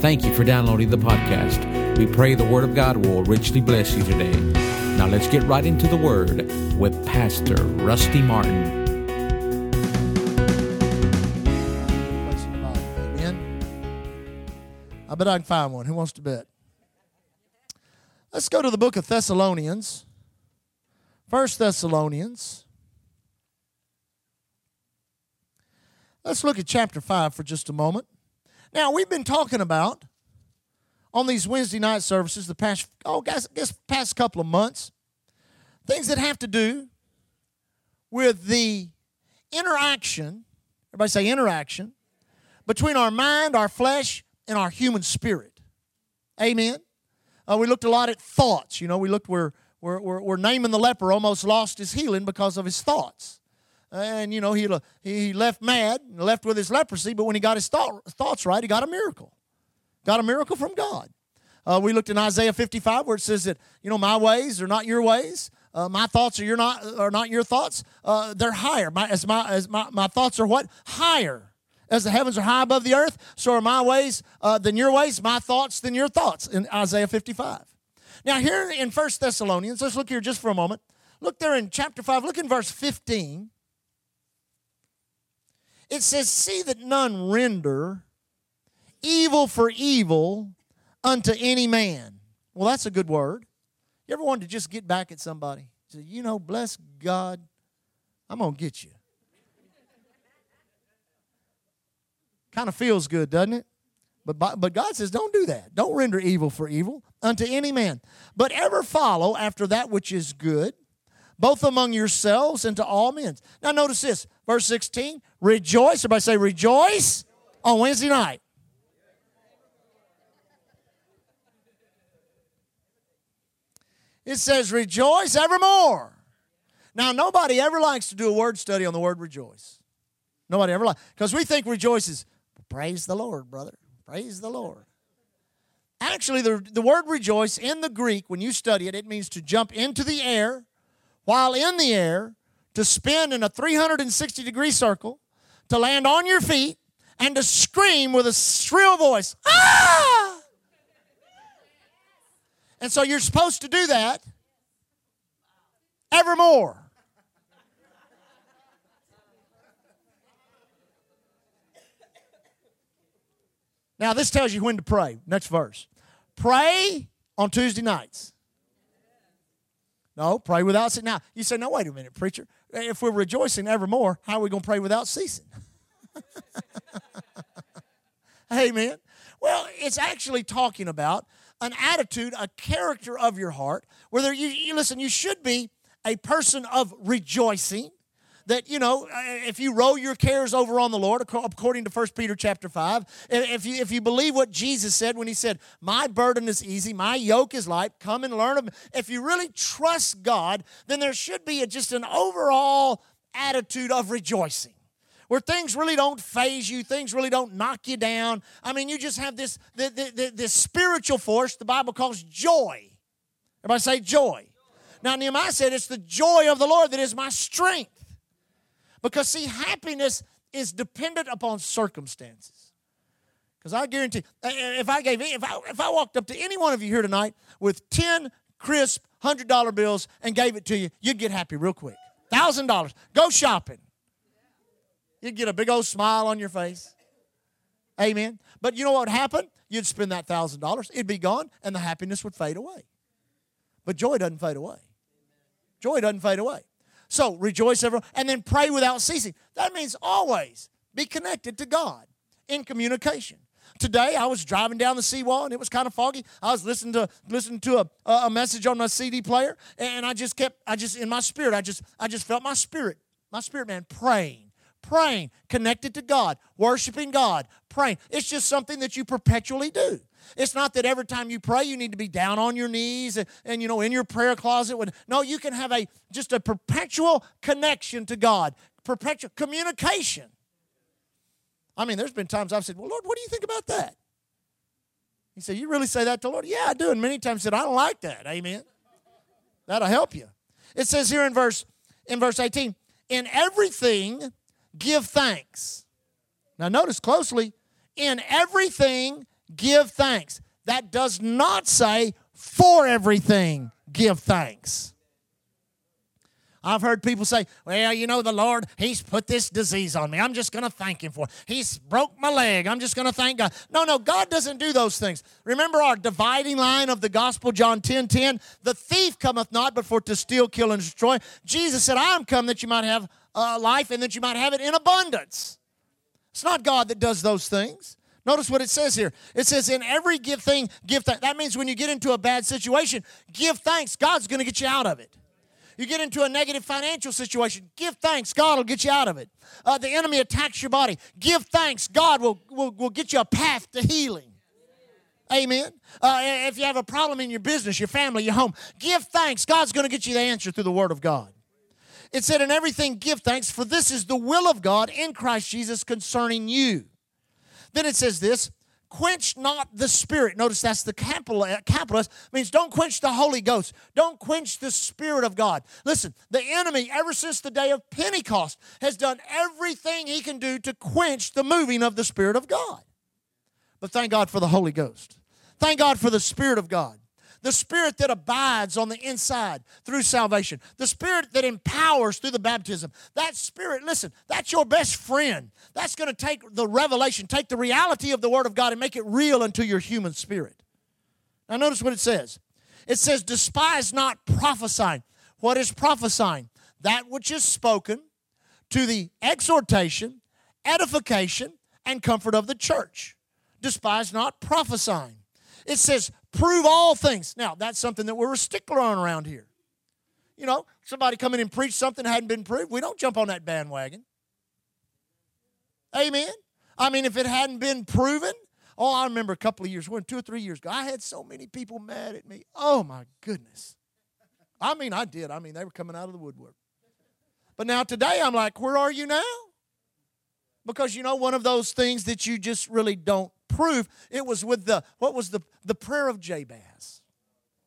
Thank you for downloading the podcast. We pray the Word of God will richly bless you today. Now let's get right into the Word with Pastor Rusty Martin. Amen. I bet I can find one. Who wants to bet? Let's go to the book of Thessalonians. First Thessalonians. Let's look at chapter 5 for just a moment. Now, we've been talking about on these Wednesday night services the past, oh, guys, guess past couple of months, things that have to do with the interaction, everybody say interaction, between our mind, our flesh, and our human spirit. Amen. Uh, we looked a lot at thoughts. You know, we looked where, where, where, where Naaman the leper almost lost his healing because of his thoughts and you know he he left mad, left with his leprosy. But when he got his thought, thoughts right, he got a miracle. Got a miracle from God. Uh, we looked in Isaiah 55 where it says that you know my ways are not your ways. Uh, my thoughts are your not are not your thoughts. Uh, they're higher. My, as my as my, my thoughts are what higher. As the heavens are high above the earth, so are my ways uh, than your ways. My thoughts than your thoughts. In Isaiah 55. Now here in First Thessalonians, let's look here just for a moment. Look there in chapter 5. Look in verse 15. It says, See that none render evil for evil unto any man. Well, that's a good word. You ever wanted to just get back at somebody? Say, you know, bless God, I'm going to get you. kind of feels good, doesn't it? But, but God says, don't do that. Don't render evil for evil unto any man. But ever follow after that which is good, both among yourselves and to all men. Now, notice this, verse 16 rejoice. Everybody say, rejoice on Wednesday night. It says, rejoice evermore. Now, nobody ever likes to do a word study on the word rejoice. Nobody ever likes, because we think rejoice is praise the Lord, brother. Praise the Lord. Actually, the, the word rejoice in the Greek, when you study it, it means to jump into the air while in the air, to spin in a 360 degree circle, to land on your feet, and to scream with a shrill voice. Ah! And so you're supposed to do that evermore. Now, this tells you when to pray. Next verse. Pray on Tuesday nights. No, pray without ceasing. Now, you say, no, wait a minute, preacher. If we're rejoicing evermore, how are we going to pray without ceasing? Amen. Well, it's actually talking about an attitude, a character of your heart, whether you, you listen, you should be a person of rejoicing that you know uh, if you roll your cares over on the lord according to 1 peter chapter 5 if you if you believe what jesus said when he said my burden is easy my yoke is light come and learn of me if you really trust god then there should be a, just an overall attitude of rejoicing where things really don't faze you, things really don't knock you down. I mean, you just have this, this, this spiritual force the Bible calls joy. Everybody say joy. Now, Nehemiah said, It's the joy of the Lord that is my strength. Because, see, happiness is dependent upon circumstances. Because I guarantee, if I gave, if I, if I walked up to any one of you here tonight with 10 crisp $100 bills and gave it to you, you'd get happy real quick. $1,000. Go shopping. You'd get a big old smile on your face. Amen. But you know what would happen? You'd spend that $1,000, it'd be gone, and the happiness would fade away. But joy doesn't fade away. Joy doesn't fade away. So rejoice everyone, and then pray without ceasing. That means always be connected to God in communication. Today I was driving down the seawall and it was kind of foggy. I was listening to listening to a, a message on my CD player, and I just kept I just in my spirit I just I just felt my spirit my spirit man praying praying, connected to God, worshiping God, praying. It's just something that you perpetually do. It's not that every time you pray you need to be down on your knees and, and you know in your prayer closet. With, no, you can have a just a perpetual connection to God, perpetual communication. I mean, there's been times I've said, "Well, Lord, what do you think about that?" He said, "You really say that to Lord?" Yeah, I do. And many times said, "I don't like that." Amen. That'll help you. It says here in verse in verse 18, "In everything give thanks." Now notice closely, "In everything give thanks. That does not say for everything, give thanks. I've heard people say, well, you know, the Lord, He's put this disease on me. I'm just going to thank Him for it. He's broke my leg. I'm just going to thank God. No, no, God doesn't do those things. Remember our dividing line of the gospel, John 10 10? The thief cometh not but for to steal, kill, and destroy. Jesus said, I am come that you might have uh, life and that you might have it in abundance. It's not God that does those things. Notice what it says here. It says, in every give thing, give thanks. That means when you get into a bad situation, give thanks. God's going to get you out of it. You get into a negative financial situation, give thanks. God will get you out of it. Uh, the enemy attacks your body. Give thanks. God will, will, will get you a path to healing. Amen. Uh, if you have a problem in your business, your family, your home, give thanks. God's going to get you the answer through the Word of God. It said, In everything give thanks, for this is the will of God in Christ Jesus concerning you. Then it says this quench not the spirit. Notice that's the capital, uh, capitalist means don't quench the Holy Ghost. Don't quench the Spirit of God. Listen, the enemy, ever since the day of Pentecost, has done everything he can do to quench the moving of the Spirit of God. But thank God for the Holy Ghost. Thank God for the Spirit of God the Spirit that abides on the inside through salvation, the Spirit that empowers through the baptism. That Spirit, listen, that's your best friend. That's going to take the revelation, take the reality of the Word of God and make it real into your human spirit. Now, notice what it says it says, Despise not prophesying. What is prophesying? That which is spoken to the exhortation, edification, and comfort of the church. Despise not prophesying. It says, prove all things. Now, that's something that we're a stickler on around here. You know, somebody come in and preach something that hadn't been proved, we don't jump on that bandwagon. Amen. I mean, if it hadn't been proven, oh, I remember a couple of years, one, two or three years ago, I had so many people mad at me. Oh my goodness. I mean, I did. I mean, they were coming out of the woodwork. But now today, I'm like, where are you now? Because you know, one of those things that you just really don't prove, it was with the, what was the, the prayer of Jabez.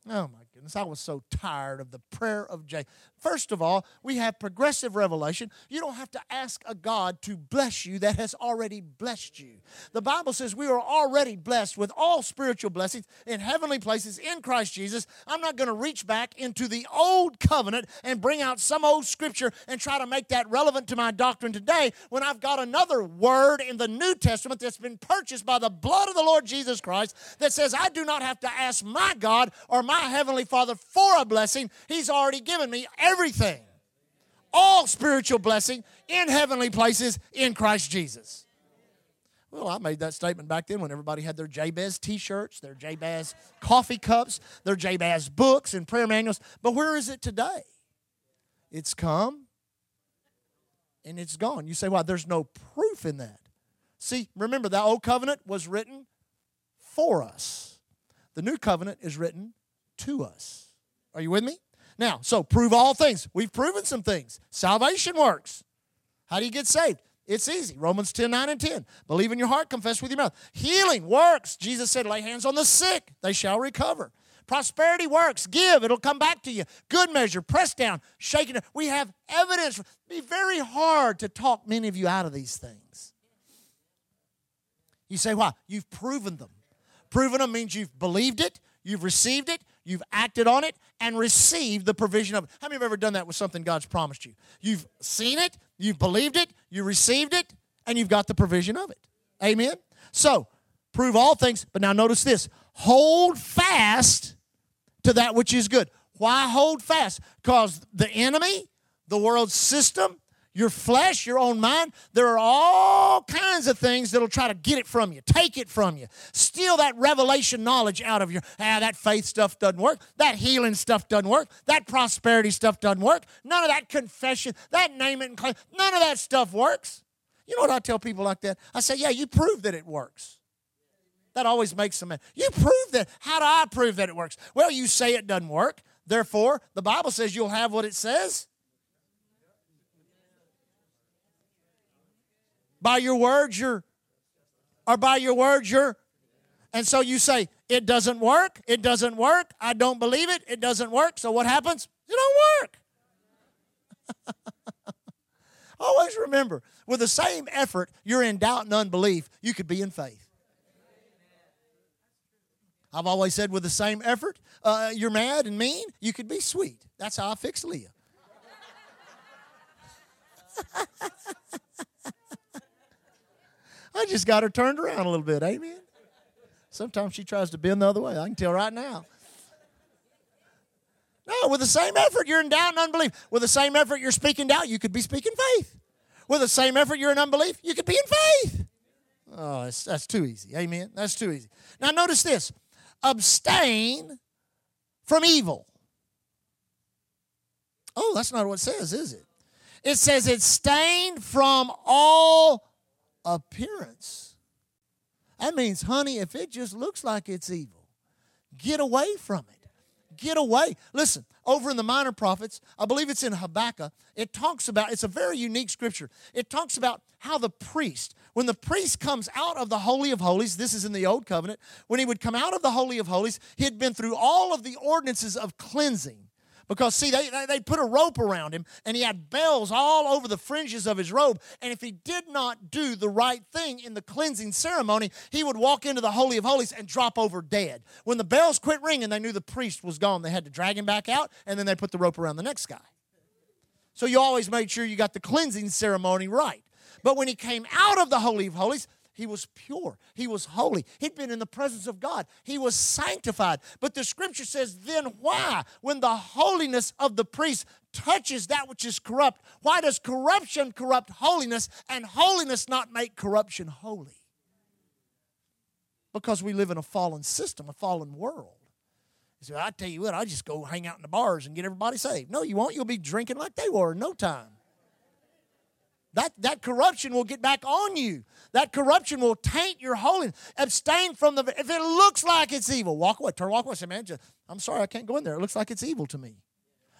Oh my I was so tired of the prayer of Jabez. First of all, we have progressive revelation. You don't have to ask a God to bless you that has already blessed you. The Bible says we are already blessed with all spiritual blessings in heavenly places in Christ Jesus. I'm not going to reach back into the old covenant and bring out some old scripture and try to make that relevant to my doctrine today when I've got another word in the New Testament that's been purchased by the blood of the Lord Jesus Christ that says I do not have to ask my God or my heavenly Father for a blessing. He's already given me everything, all spiritual blessing in heavenly places in Christ Jesus. Well, I made that statement back then when everybody had their Jabez t shirts, their Jabez coffee cups, their Jabez books and prayer manuals. But where is it today? It's come and it's gone. You say, well, there's no proof in that. See, remember, that old covenant was written for us, the new covenant is written to us. Are you with me? Now, so prove all things. We've proven some things. Salvation works. How do you get saved? It's easy. Romans 10 9 and 10. Believe in your heart, confess with your mouth. Healing works. Jesus said, lay hands on the sick, they shall recover. Prosperity works. Give, it'll come back to you. Good measure, pressed down, shaken. We have evidence. It'd be very hard to talk many of you out of these things. You say, why? You've proven them. Proven them means you've believed it, you've received it, you've acted on it, and received the provision of it. How many have ever done that with something God's promised you? You've seen it, you've believed it, you received it, and you've got the provision of it. Amen? So, prove all things, but now notice this hold fast to that which is good. Why hold fast? Because the enemy, the world system, your flesh, your own mind. There are all kinds of things that'll try to get it from you, take it from you, steal that revelation knowledge out of you. Ah, that faith stuff doesn't work. That healing stuff doesn't work. That prosperity stuff doesn't work. None of that confession, that name it and claim, none of that stuff works. You know what I tell people like that? I say, yeah, you prove that it works. That always makes them mad. You prove that. How do I prove that it works? Well, you say it doesn't work. Therefore, the Bible says you'll have what it says. By your words, you're, or by your words, you're. And so you say, it doesn't work, it doesn't work, I don't believe it, it doesn't work. So what happens? It don't work. Always remember, with the same effort you're in doubt and unbelief, you could be in faith. I've always said with the same effort, uh, you're mad and mean, you could be sweet. That's how I fixed Leah. I just got her turned around a little bit. Amen. Sometimes she tries to bend the other way. I can tell right now. No, with the same effort, you're in doubt and unbelief. With the same effort, you're speaking doubt, you could be speaking faith. With the same effort, you're in unbelief, you could be in faith. Oh, that's, too easy. Amen. That's too easy. Now, notice this abstain from evil. Oh, that's not what it says, is it? It says it's stained from all appearance. That means, honey, if it just looks like it's evil, get away from it. Get away. Listen, over in the minor prophets, I believe it's in Habakkuk, it talks about, it's a very unique scripture. It talks about how the priest, when the priest comes out of the Holy of Holies, this is in the Old Covenant, when he would come out of the Holy of Holies, he had been through all of the ordinances of cleansing. Because, see, they, they put a rope around him and he had bells all over the fringes of his robe. And if he did not do the right thing in the cleansing ceremony, he would walk into the Holy of Holies and drop over dead. When the bells quit ringing, they knew the priest was gone. They had to drag him back out and then they put the rope around the next guy. So you always made sure you got the cleansing ceremony right. But when he came out of the Holy of Holies, he was pure. He was holy. He'd been in the presence of God. He was sanctified. But the scripture says, then why, when the holiness of the priest touches that which is corrupt, why does corruption corrupt holiness and holiness not make corruption holy? Because we live in a fallen system, a fallen world. So I tell you what, I just go hang out in the bars and get everybody saved. No, you won't. You'll be drinking like they were in no time. That, that corruption will get back on you. That corruption will taint your holiness. Abstain from the, if it looks like it's evil, walk away. Turn, walk away. Say, man, just, I'm sorry, I can't go in there. It looks like it's evil to me.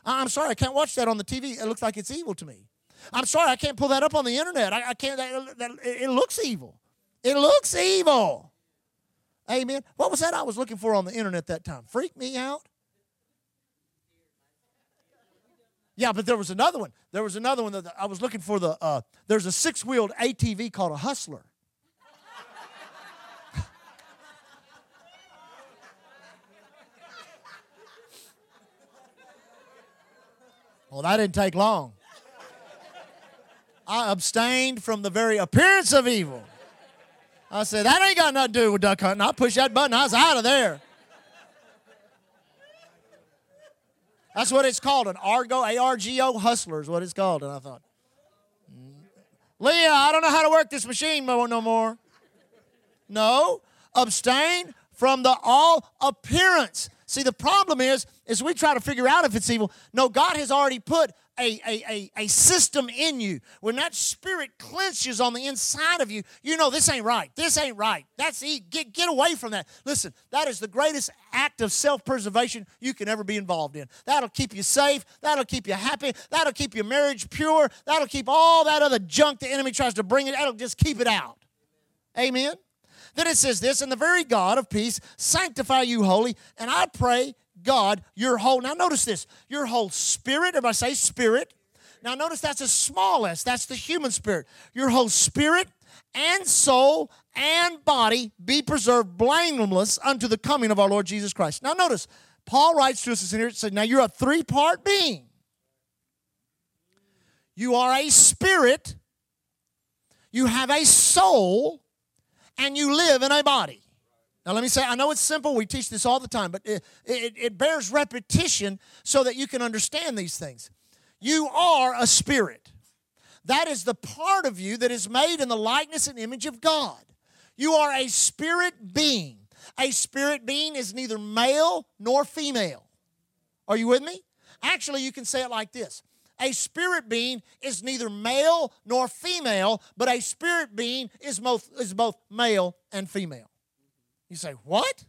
I'm sorry, I can't watch that on the TV. It looks like it's evil to me. I'm sorry, I can't pull that up on the internet. I, I can't, that, that, it looks evil. It looks evil. Amen. What was that I was looking for on the internet that time? Freak me out? Yeah, but there was another one. There was another one that I was looking for. The uh, there's a six wheeled ATV called a Hustler. well, that didn't take long. I abstained from the very appearance of evil. I said, that ain't got nothing to do with duck hunting. I pushed that button, I was out of there. That's what it's called an Argo, A R G O hustler is what it's called. And I thought, mm. Leah, I don't know how to work this machine no more. No, abstain from the all appearance. See, the problem is, is we try to figure out if it's evil. No, God has already put a, a, a, a system in you, when that spirit clenches on the inside of you, you know this ain't right. This ain't right. That's get get away from that. Listen, that is the greatest act of self-preservation you can ever be involved in. That'll keep you safe. That'll keep you happy. That'll keep your marriage pure. That'll keep all that other junk the enemy tries to bring it. That'll just keep it out. Amen. Then it says this, and the very God of peace sanctify you holy, and I pray God, your whole, now notice this, your whole spirit, everybody say spirit. Now notice that's the smallest, that's the human spirit. Your whole spirit and soul and body be preserved blameless unto the coming of our Lord Jesus Christ. Now notice, Paul writes to us in here, says, now you're a three part being. You are a spirit, you have a soul, and you live in a body. Now, let me say, I know it's simple. We teach this all the time, but it, it, it, bears repetition so that you can understand these things. You are a spirit. That is the part of you that is made in the likeness and image of God. You are a spirit being. A spirit being is neither male nor female. Are you with me? Actually, you can say it like this a spirit being is neither male nor female, but a spirit being is both, is both male and female. You say, what?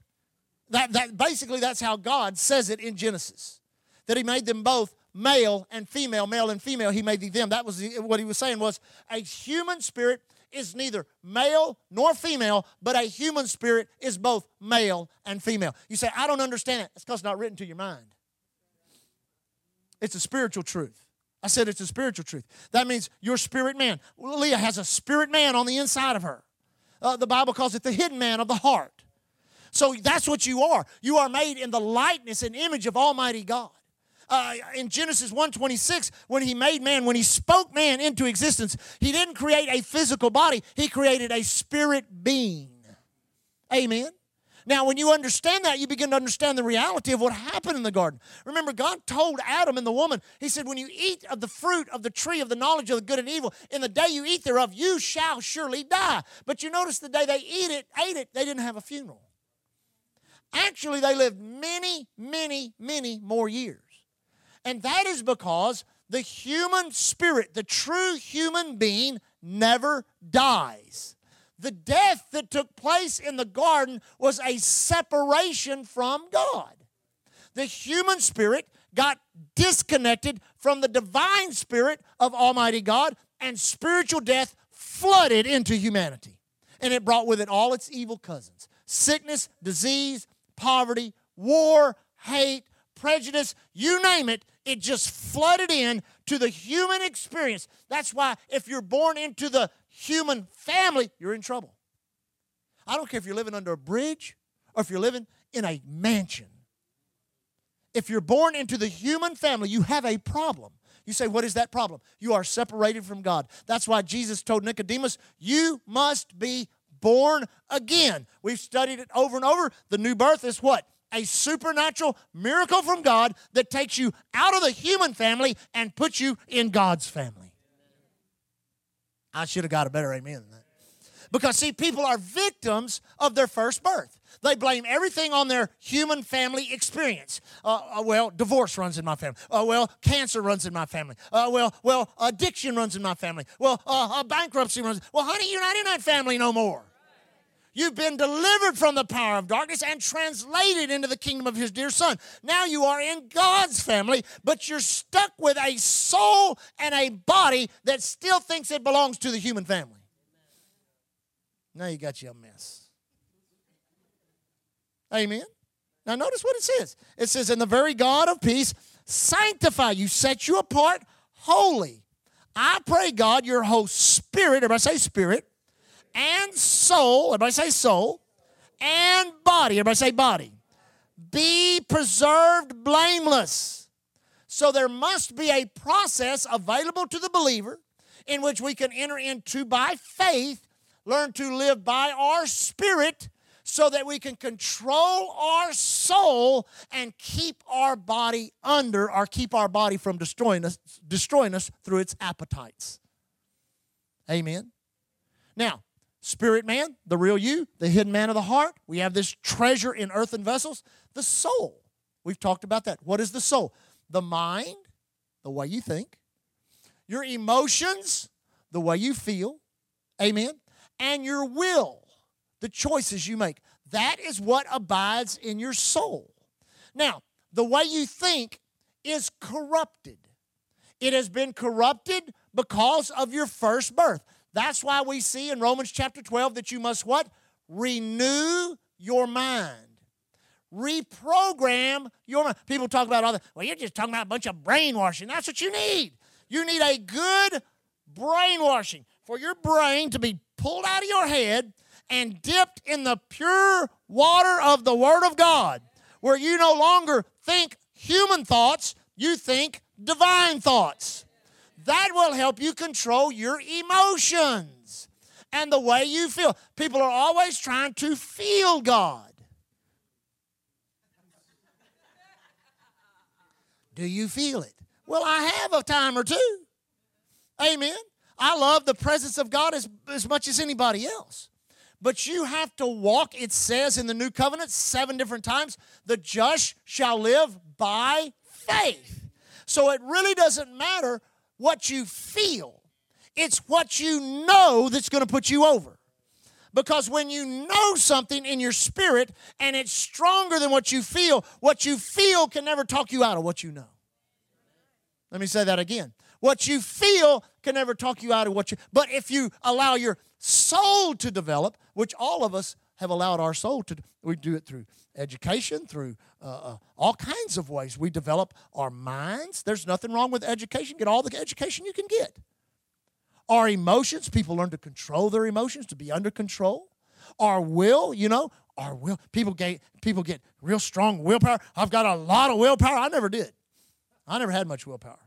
That, that basically that's how God says it in Genesis. That he made them both male and female, male and female, he made them. That was the, what he was saying was a human spirit is neither male nor female, but a human spirit is both male and female. You say, I don't understand it. It's because it's not written to your mind. It's a spiritual truth. I said it's a spiritual truth. That means your spirit man. Leah has a spirit man on the inside of her. Uh, the Bible calls it the hidden man of the heart. So that's what you are. You are made in the likeness and image of Almighty God. Uh, in Genesis 1:26, when he made man, when he spoke man into existence, he didn't create a physical body, he created a spirit being. Amen. Now, when you understand that, you begin to understand the reality of what happened in the garden. Remember, God told Adam and the woman, He said, When you eat of the fruit of the tree of the knowledge of the good and evil, in the day you eat thereof, you shall surely die. But you notice the day they eat it, ate it, they didn't have a funeral. Actually, they lived many, many, many more years. And that is because the human spirit, the true human being, never dies. The death that took place in the garden was a separation from God. The human spirit got disconnected from the divine spirit of Almighty God, and spiritual death flooded into humanity. And it brought with it all its evil cousins sickness, disease, poverty, war, hate, prejudice, you name it, it just flooded in to the human experience. That's why if you're born into the human family, you're in trouble. I don't care if you're living under a bridge or if you're living in a mansion. If you're born into the human family, you have a problem. You say, What is that problem? You are separated from God. That's why Jesus told Nicodemus, You must be born again. We've studied it over and over. The new birth is what? A supernatural miracle from God that takes you out of the human family and puts you in God's family. I should have got a better amen than that. Because, see, people are victims of their first birth. They blame everything on their human family experience. Uh, uh, well, divorce runs in my family. Uh, well, cancer runs in my family. Uh, well, well, addiction runs in my family. Well, uh, bankruptcy runs. Well, honey, you're not in that family no more. You've been delivered from the power of darkness and translated into the kingdom of his dear son. Now you are in God's family, but you're stuck with a soul and a body that still thinks it belongs to the human family. Now you got you a mess. Amen. Now notice what it says. It says, "In the very God of peace sanctify you, set you apart holy." I pray God, your whole spirit, everybody say spirit, and soul, everybody say soul, and body, everybody say body, be preserved blameless. So there must be a process available to the believer in which we can enter into by faith, learn to live by our spirit so that we can control our soul and keep our body under or keep our body from destroying us destroying us through its appetites. Amen. Now, Spirit man, the real you, the hidden man of the heart. We have this treasure in earthen vessels. The soul. We've talked about that. What is the soul? The mind, the way you think, your emotions, the way you feel. Amen. And your will, the choices you make. That is what abides in your soul. Now, the way you think is corrupted. It has been corrupted because of your first birth. That's why we see in Romans chapter 12 that you must what? Renew your mind. Reprogram your mind. People talk about all that. Well, you're just talking about a bunch of brainwashing. That's what you need. You need a good brainwashing for your brain to be pulled out of your head and dipped in the pure water of the Word of God, where you no longer think human thoughts, you think divine thoughts. That will help you control your emotions and the way you feel. People are always trying to feel God. Do you feel it? Well, I have a time or two. Amen. I love the presence of God as, as much as anybody else. But you have to walk, it says in the new covenant seven different times, the just shall live by faith. So it really doesn't matter what you feel, it's what you know that's going to put you over. Because when you know something in your spirit and it's stronger than what you feel, what you feel can never talk you out of what you know. Let me say that again. What you feel can never talk you out of what you, but if you allow your soul to develop, which all of us have allowed our soul to, we do it through education, through uh, uh, all kinds of ways. We develop our minds. There's nothing wrong with education. Get all the education you can get. Our emotions, people learn to control their emotions, to be under control. Our will, you know, our will. People get people get real strong willpower. I've got a lot of willpower. I never did. I never had much willpower.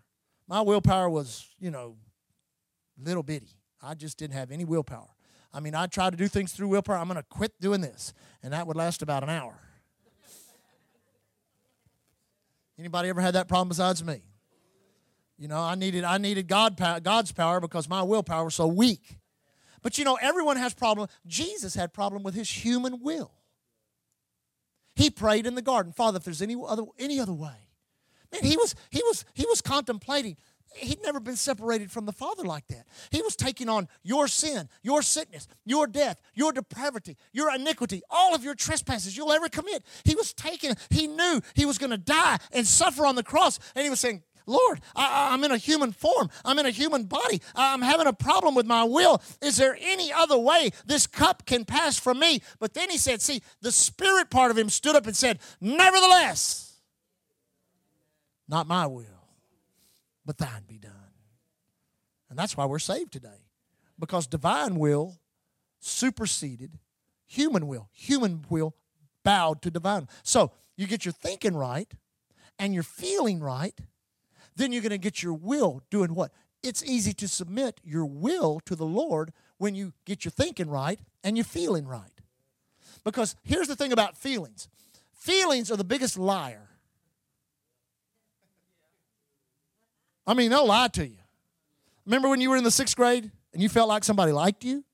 My willpower was, you know, little bitty. I just didn't have any willpower. I mean, I tried to do things through willpower. I'm going to quit doing this, and that would last about an hour. Anybody ever had that problem besides me? You know, I needed I needed God God's power because my willpower was so weak. But you know, everyone has problem. Jesus had problem with his human will. He prayed in the garden, Father, if there's any other any other way. Man, he was he was he was contemplating. He'd never been separated from the Father like that. He was taking on your sin, your sickness, your death, your depravity, your iniquity, all of your trespasses you'll ever commit. He was taking, he knew he was going to die and suffer on the cross. And he was saying, Lord, I, am in a human form. I'm in a human body. I'm having a problem with my will. Is there any other way this cup can pass from me? But then he said, See, the spirit part of him stood up and said, Nevertheless, not my will, but thine be done. And that's why we're saved today. Because divine will superseded human will. Human will bowed to divine. So you get your thinking right and your feeling right then you're going to get your will doing what? It's easy to submit your will to the Lord when you get your thinking right and your feeling right. Because here's the thing about feelings feelings are the biggest liar. I mean, they'll lie to you. Remember when you were in the sixth grade and you felt like somebody liked you?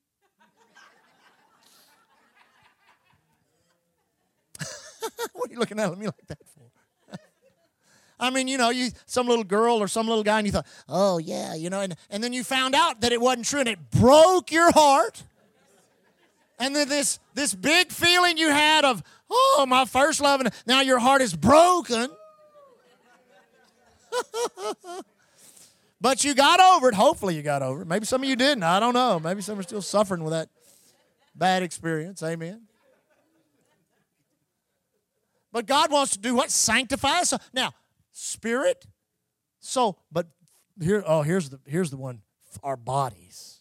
what are you looking at me like that for? I mean, you know, you some little girl or some little guy, and you thought, oh yeah, you know, and, and then you found out that it wasn't true, and it broke your heart. And then this this big feeling you had of, oh, my first love, and now your heart is broken. but you got over it. Hopefully, you got over it. Maybe some of you didn't. I don't know. Maybe some are still suffering with that bad experience. Amen. But God wants to do what? Sanctify us. Now, spirit, soul. But here, oh, here's the here's the one. Our bodies,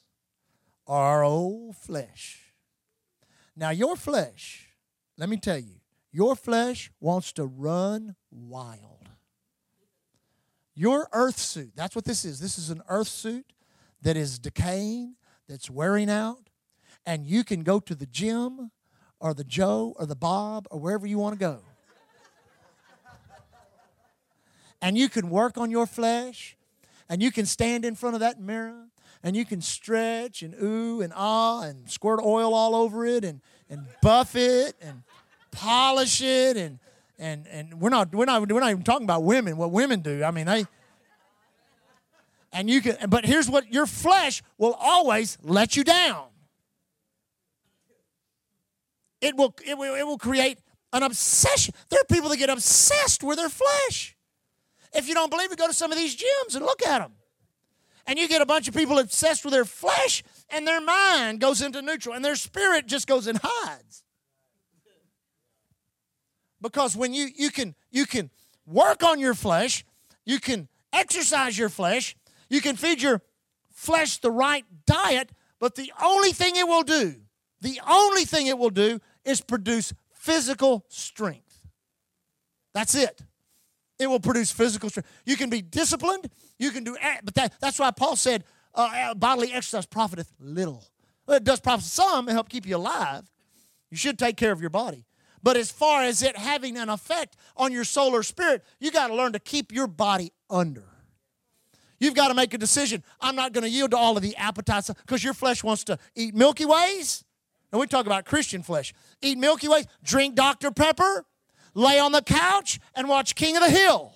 our old flesh. Now, your flesh, let me tell you, your flesh wants to run wild. Your earth suit, that's what this is. This is an earth suit that is decaying, that's wearing out, and you can go to the gym or the Joe or the Bob or wherever you want to go and you can work on your flesh and you can stand in front of that mirror and you can stretch and ooh and ah and squirt oil all over it and, and buff it and polish it and and and we're not we're not we're not even talking about women what women do i mean they and you can but here's what your flesh will always let you down it will it will, it will create an obsession there are people that get obsessed with their flesh if you don't believe it, go to some of these gyms and look at them. And you get a bunch of people obsessed with their flesh, and their mind goes into neutral, and their spirit just goes and hides. Because when you you can you can work on your flesh, you can exercise your flesh, you can feed your flesh the right diet, but the only thing it will do, the only thing it will do is produce physical strength. That's it. It will produce physical strength. You can be disciplined. You can do, but that, that's why Paul said, uh, uh, bodily exercise profiteth little. Well, it does profit some and help keep you alive. You should take care of your body. But as far as it having an effect on your soul or spirit, you got to learn to keep your body under. You've got to make a decision. I'm not going to yield to all of the appetites because your flesh wants to eat Milky Ways. And we talk about Christian flesh. Eat Milky Ways, drink Dr. Pepper, lay on the couch and watch King of the Hill.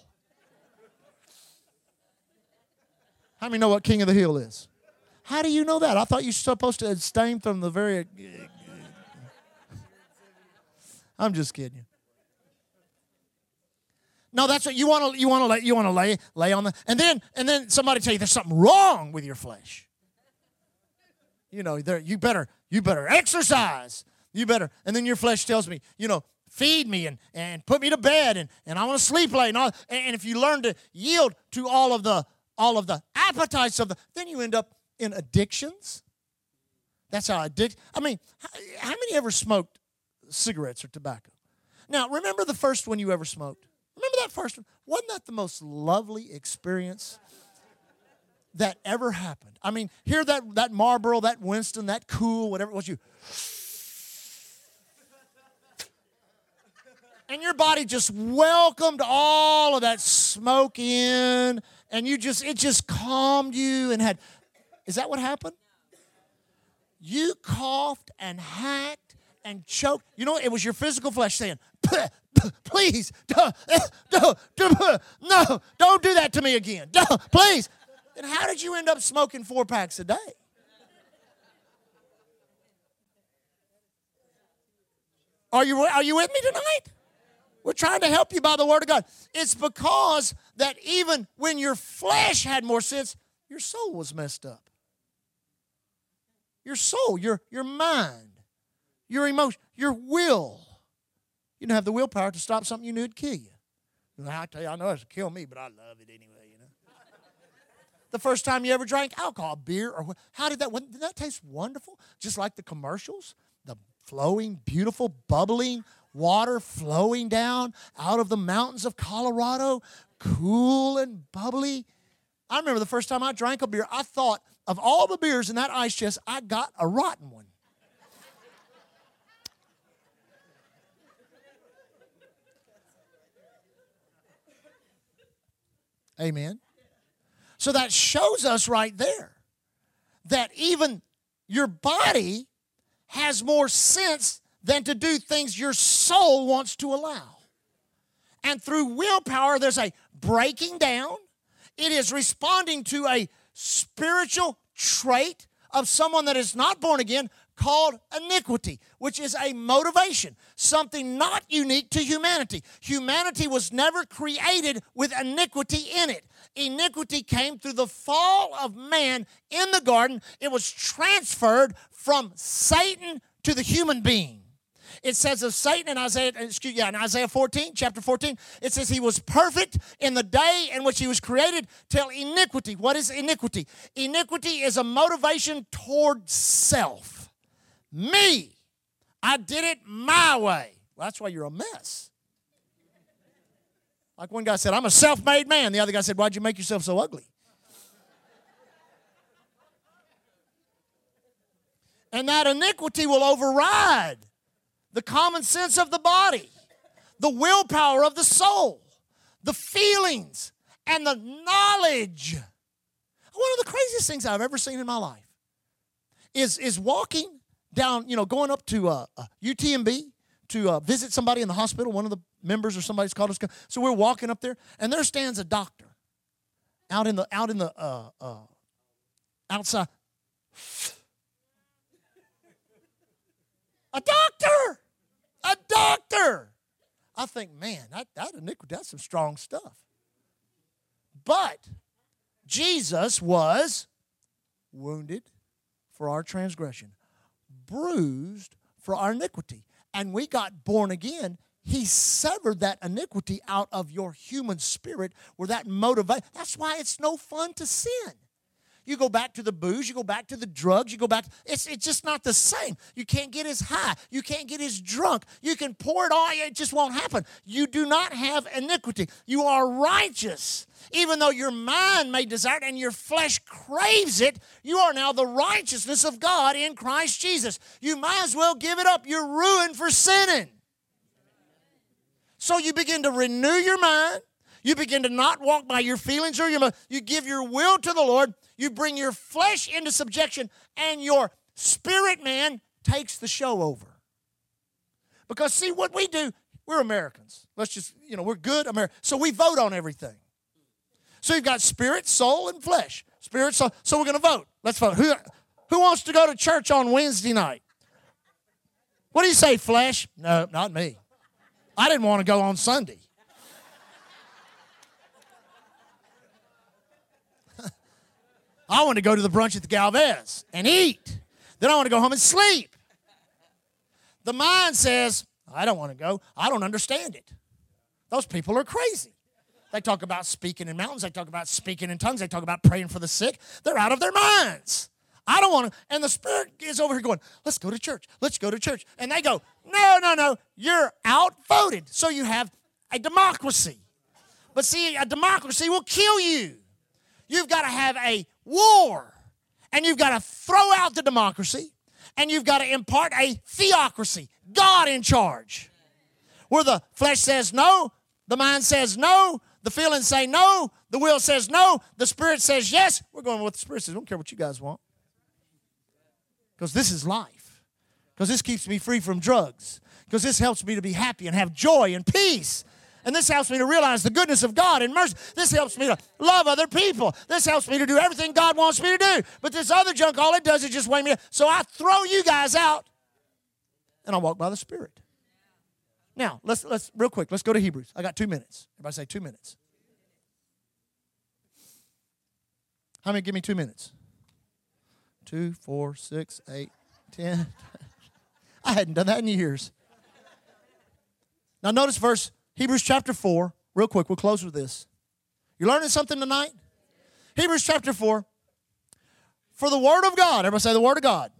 How many know what King of the Hill is? How do you know that? I thought you were supposed to abstain from the very. I'm just kidding you. No, that's what you want to you want to lay you want to lay lay on the and then and then somebody tell you there's something wrong with your flesh. You know, there you better you better exercise. You better and then your flesh tells me, you know, feed me and, and put me to bed and, and I want to sleep late. And, all, and if you learn to yield to all of the all of the appetites of the, then you end up in addictions. That's how addict. I mean, how, how many ever smoked cigarettes or tobacco. Now, remember the first one you ever smoked? Remember that first one? Wasn't that the most lovely experience that ever happened? I mean, hear that, that Marlboro, that Winston, that cool, whatever it was, you. And your body just welcomed all of that smoke in, and you just, it just calmed you and had. Is that what happened? You coughed and hacked and choked. You know, it was your physical flesh saying, please, no, eh, no, don't do that to me again. please. Then how did you end up smoking four packs a day? Are you, are you with me tonight? We're trying to help you by the Word of God. It's because that even when your flesh had more sense, your soul was messed up your soul, your, your mind, your emotion, your will. You don't have the willpower to stop something you knew would kill you. I tell you, I know it'll kill me, but I love it anyway, you know. the first time you ever drank alcohol, beer, or what how did that, did that taste wonderful? Just like the commercials, the flowing, beautiful, bubbling water flowing down out of the mountains of Colorado, cool and bubbly. I remember the first time I drank a beer, I thought of all the beers in that ice chest, I got a rotten one. Amen. So that shows us right there that even your body has more sense than to do things your soul wants to allow. And through willpower, there's a breaking down, it is responding to a spiritual trait of someone that is not born again called iniquity, which is a motivation, something not unique to humanity. Humanity was never created with iniquity in it. Iniquity came through the fall of man in the garden, it was transferred from Satan to the human being. It says of Satan in Isaiah, excuse yeah, in Isaiah 14, chapter 14, it says he was perfect in the day in which he was created till iniquity. What is iniquity? Iniquity is a motivation toward self. Me. I did it my way. Well, that's why you're a mess. Like one guy said, I'm a self made man. The other guy said, Why'd you make yourself so ugly? And that iniquity will override the common sense of the body, the willpower of the soul, the feelings, and the knowledge. One of the craziest things I've ever seen in my life is, is walking down, you know, going up to uh, uh, UTMB to uh, visit somebody in the hospital. One of the members or somebody's called us. So we're walking up there, and there stands a doctor out in the out in the uh, uh, outside. A doctor! A doctor! I think, man, that, that that's some strong stuff. But Jesus was wounded for our transgression, bruised for our iniquity. And we got born again. He severed that iniquity out of your human spirit where that motivate. That's why it's no fun to sin. You go back to the booze, you go back to the drugs, you go back. It's, it's just not the same. You can't get as high. You can't get as drunk. You can pour it all, it just won't happen. You do not have iniquity. You are righteous. Even though your mind may desire it and your flesh craves it, you are now the righteousness of God in Christ Jesus. You might as well give it up. You're ruined for sinning. So you begin to renew your mind. You begin to not walk by your feelings or your mind. You give your will to the Lord you bring your flesh into subjection, and your spirit man takes the show over. Because, see, what we do, we're Americans. Let's just, you know, we're good Americans. So we vote on everything. So you've got spirit, soul, and flesh. Spirit, soul. So we're going to vote. Let's vote. Who, who wants to go to church on Wednesday night? What do you say, flesh? No, not me. I didn't want to go on Sunday. I want to go to the brunch at the Galvez and eat. Then I want to go home and sleep. The mind says, I don't want to go. I don't understand it. Those people are crazy. They talk about speaking in mountains. They talk about speaking in tongues. They talk about praying for the sick. They're out of their minds. I don't want to. And the Spirit is over here going, let's go to church. Let's go to church. And they go, no, no, no. You're outvoted. So you have a democracy. But see, a democracy will kill you. You've got to have a war. And you've got to throw out the democracy. And you've got to impart a theocracy. God in charge. Where the flesh says no, the mind says no, the feelings say no, the will says no, the spirit says yes. We're going with what the spirit says. I don't care what you guys want. Because this is life. Because this keeps me free from drugs. Because this helps me to be happy and have joy and peace. And this helps me to realize the goodness of God and mercy. This helps me to love other people. This helps me to do everything God wants me to do. But this other junk, all it does is just weigh me. So I throw you guys out and I walk by the Spirit. Now, let's let's real quick, let's go to Hebrews. I got two minutes. Everybody say two minutes. How many give me two minutes? Two, four, six, eight, ten. I hadn't done that in years. Now notice verse Hebrews chapter 4. Real quick, we'll close with this. You learning something tonight? Hebrews chapter 4. For the word of God, everybody say the word of God.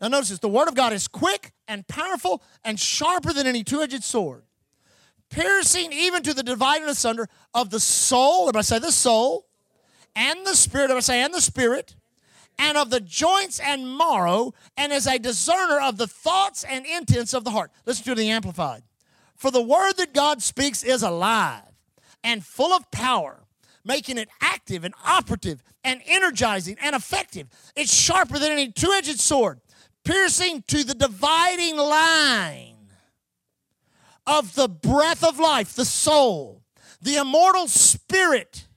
Now notice this the word of God is quick and powerful and sharper than any two-edged sword, piercing even to the dividing asunder of the soul, everybody say the soul, and the spirit, everybody say and the spirit, and of the joints and marrow, and is a discerner of the thoughts and intents of the heart. Listen to the Amplified. For the word that God speaks is alive and full of power, making it active and operative and energizing and effective. It's sharper than any two edged sword, piercing to the dividing line of the breath of life, the soul, the immortal spirit,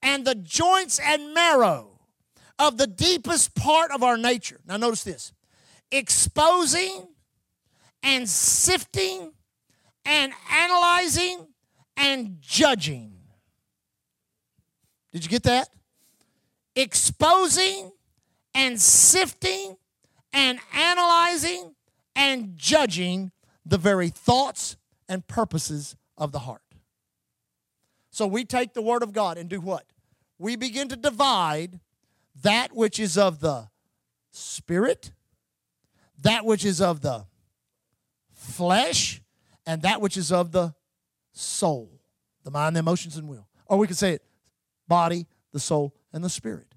and the joints and marrow of the deepest part of our nature. Now, notice this exposing and sifting and analyzing and judging. Did you get that? Exposing and sifting and analyzing and judging the very thoughts and purposes of the heart. So we take the Word of God and do what? We begin to divide that which is of the Spirit, that which is of the flesh, and that which is of the soul, the mind, the emotions, and will. Or we could say it body, the soul, and the spirit.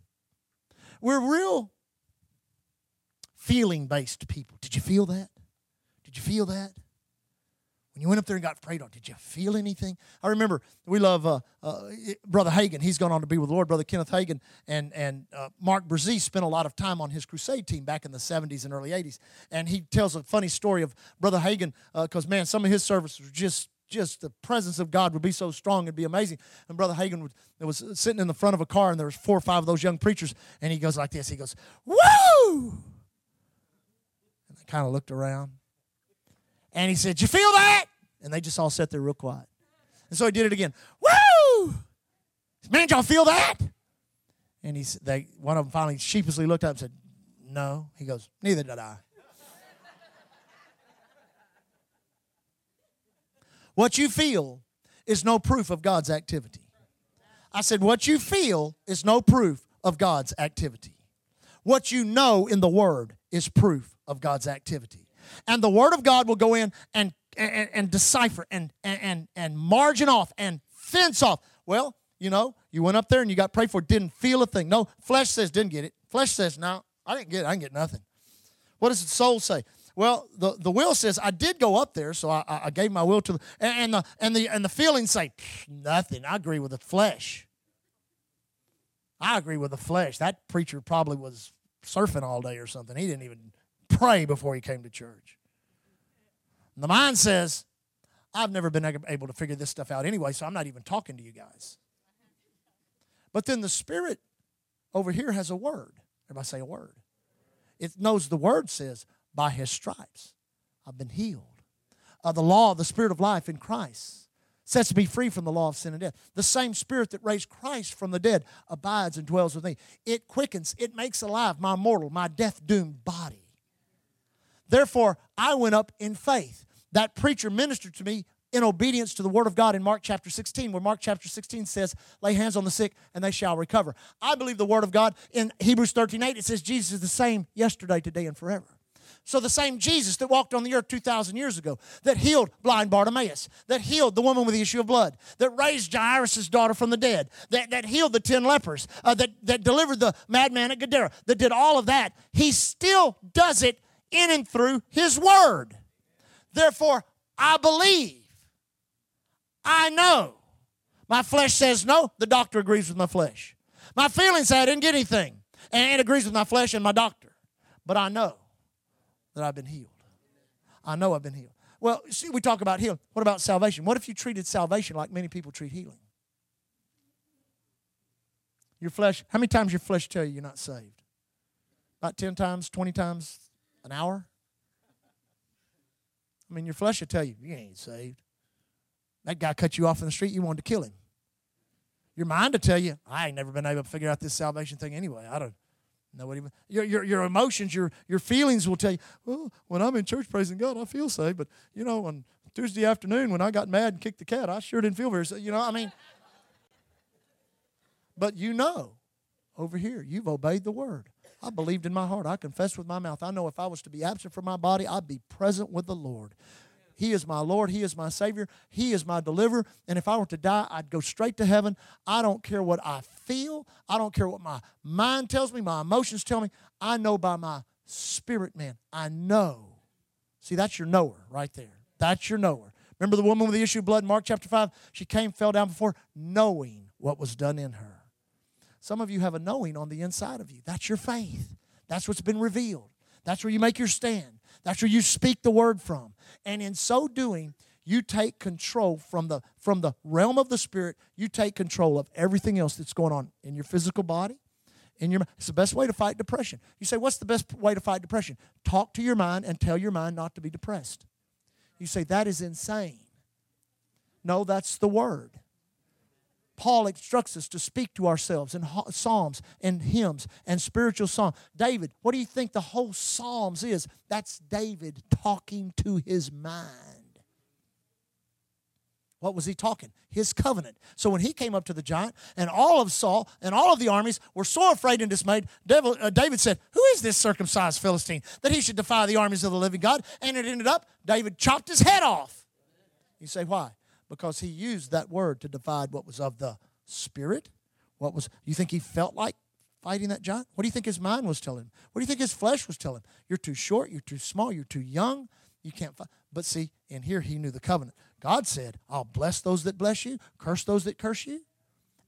We're real feeling based people. Did you feel that? Did you feel that? When you went up there and got prayed on, did you feel anything? I remember we love uh, uh, Brother Hagin. He's gone on to be with the Lord, Brother Kenneth Hagin. And, and uh, Mark Brazee spent a lot of time on his crusade team back in the 70s and early 80s. And he tells a funny story of Brother Hagin, because, uh, man, some of his services were just just the presence of God would be so strong, it'd be amazing. And Brother Hagin was, was sitting in the front of a car, and there was four or five of those young preachers, and he goes like this. He goes, "Woo!" And they kind of looked around, and he said, "You feel that?" And they just all sat there real quiet. And so he did it again. Woo! Man, y'all feel that? And he said, they, one of them finally sheepishly looked up and said, No. He goes, Neither did I. What you feel is no proof of God's activity. I said, What you feel is no proof of God's activity. What you know in the Word is proof of God's activity. And the Word of God will go in and, and, and decipher and, and, and margin off and fence off. Well, you know, you went up there and you got prayed for, didn't feel a thing. No, flesh says didn't get it. Flesh says, no, I didn't get it. I didn't get nothing. What does the soul say? Well, the, the will says I did go up there, so I, I gave my will to the and, the and the and the feelings say nothing. I agree with the flesh. I agree with the flesh. That preacher probably was surfing all day or something. He didn't even pray before he came to church. And the mind says, I've never been able to figure this stuff out anyway, so I'm not even talking to you guys. But then the spirit over here has a word. Everybody say a word. It knows the word says, by his stripes I've been healed. Uh, the law of the Spirit of life in Christ sets me free from the law of sin and death. The same Spirit that raised Christ from the dead abides and dwells with me. It quickens, it makes alive my mortal, my death doomed body. Therefore, I went up in faith. That preacher ministered to me in obedience to the word of God in Mark chapter 16, where Mark chapter 16 says, lay hands on the sick and they shall recover. I believe the word of God in Hebrews 13 8, it says, Jesus is the same yesterday, today, and forever. So the same Jesus that walked on the earth 2,000 years ago, that healed blind Bartimaeus, that healed the woman with the issue of blood, that raised Jairus' daughter from the dead, that, that healed the 10 lepers, uh, that, that delivered the madman at Gadara, that did all of that, he still does it in and through his word. Therefore, I believe. I know. My flesh says no, the doctor agrees with my flesh. My feelings say I didn't get anything, and it agrees with my flesh and my doctor. But I know that I've been healed. I know I've been healed. Well, see, we talk about healing. What about salvation? What if you treated salvation like many people treat healing? Your flesh, how many times your flesh tell you you're not saved? About 10 times, 20 times an hour? I mean, your flesh will tell you, you ain't saved. That guy cut you off in the street, you wanted to kill him. Your mind will tell you, I ain't never been able to figure out this salvation thing anyway. I don't, Nobody, your, your, your emotions, your, your feelings will tell you, well, when I'm in church praising God, I feel saved. But, you know, on Tuesday afternoon when I got mad and kicked the cat, I sure didn't feel very You know, I mean, but you know, over here, you've obeyed the word. I believed in my heart. I confessed with my mouth. I know if I was to be absent from my body, I'd be present with the Lord. He is my Lord. He is my Savior. He is my deliverer. And if I were to die, I'd go straight to heaven. I don't care what I feel. I don't care what my mind tells me, my emotions tell me. I know by my spirit, man. I know. See, that's your knower right there. That's your knower. Remember the woman with the issue of blood in Mark chapter 5? She came, fell down before, knowing what was done in her. Some of you have a knowing on the inside of you. That's your faith. That's what's been revealed. That's where you make your stand. That's where you speak the word from. And in so doing, you take control from the from the realm of the spirit, you take control of everything else that's going on in your physical body. In your it's the best way to fight depression. You say, what's the best way to fight depression? Talk to your mind and tell your mind not to be depressed. You say, that is insane. No, that's the word. Paul instructs us to speak to ourselves in psalms and hymns and spiritual song. David, what do you think the whole psalms is? That's David talking to his mind. What was he talking? His covenant. So when he came up to the giant, and all of Saul and all of the armies were so afraid and dismayed, uh, David said, Who is this circumcised Philistine that he should defy the armies of the living God? And it ended up, David chopped his head off. You say, Why? Because he used that word to divide what was of the spirit. What was, you think he felt like fighting that giant? What do you think his mind was telling him? What do you think his flesh was telling him? You're too short, you're too small, you're too young, you can't fight. But see, in here he knew the covenant. God said, I'll bless those that bless you, curse those that curse you.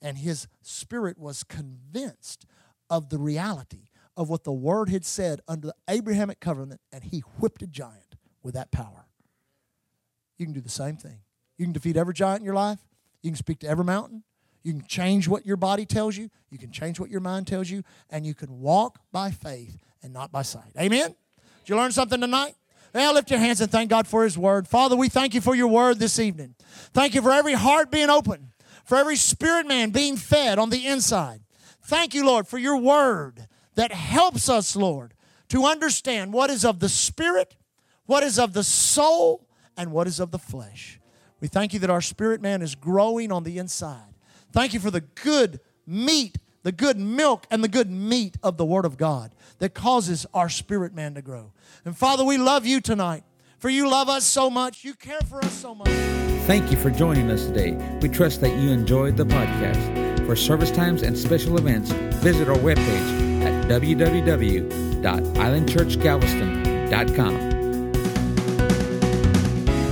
And his spirit was convinced of the reality of what the word had said under the Abrahamic covenant, and he whipped a giant with that power. You can do the same thing. You can defeat every giant in your life. You can speak to every mountain. You can change what your body tells you. You can change what your mind tells you. And you can walk by faith and not by sight. Amen? Did you learn something tonight? Now lift your hands and thank God for His Word. Father, we thank you for your Word this evening. Thank you for every heart being open, for every spirit man being fed on the inside. Thank you, Lord, for your Word that helps us, Lord, to understand what is of the Spirit, what is of the soul, and what is of the flesh. We thank you that our spirit man is growing on the inside. Thank you for the good meat, the good milk, and the good meat of the Word of God that causes our spirit man to grow. And Father, we love you tonight, for you love us so much. You care for us so much. Thank you for joining us today. We trust that you enjoyed the podcast. For service times and special events, visit our webpage at www.islandchurchgalveston.com.